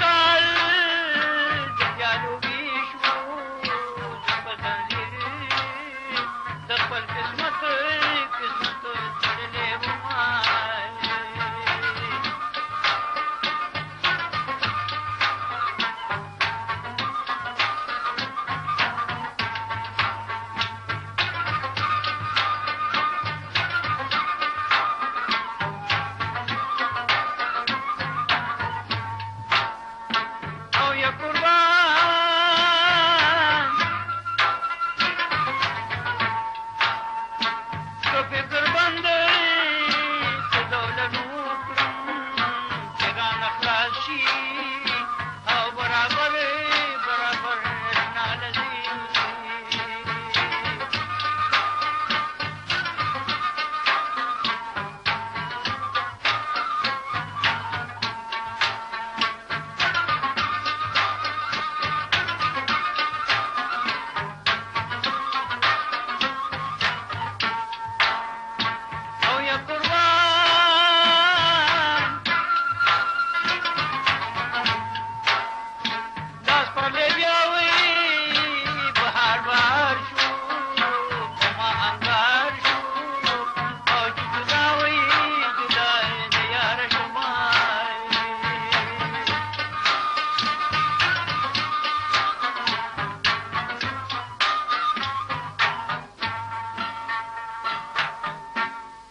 style.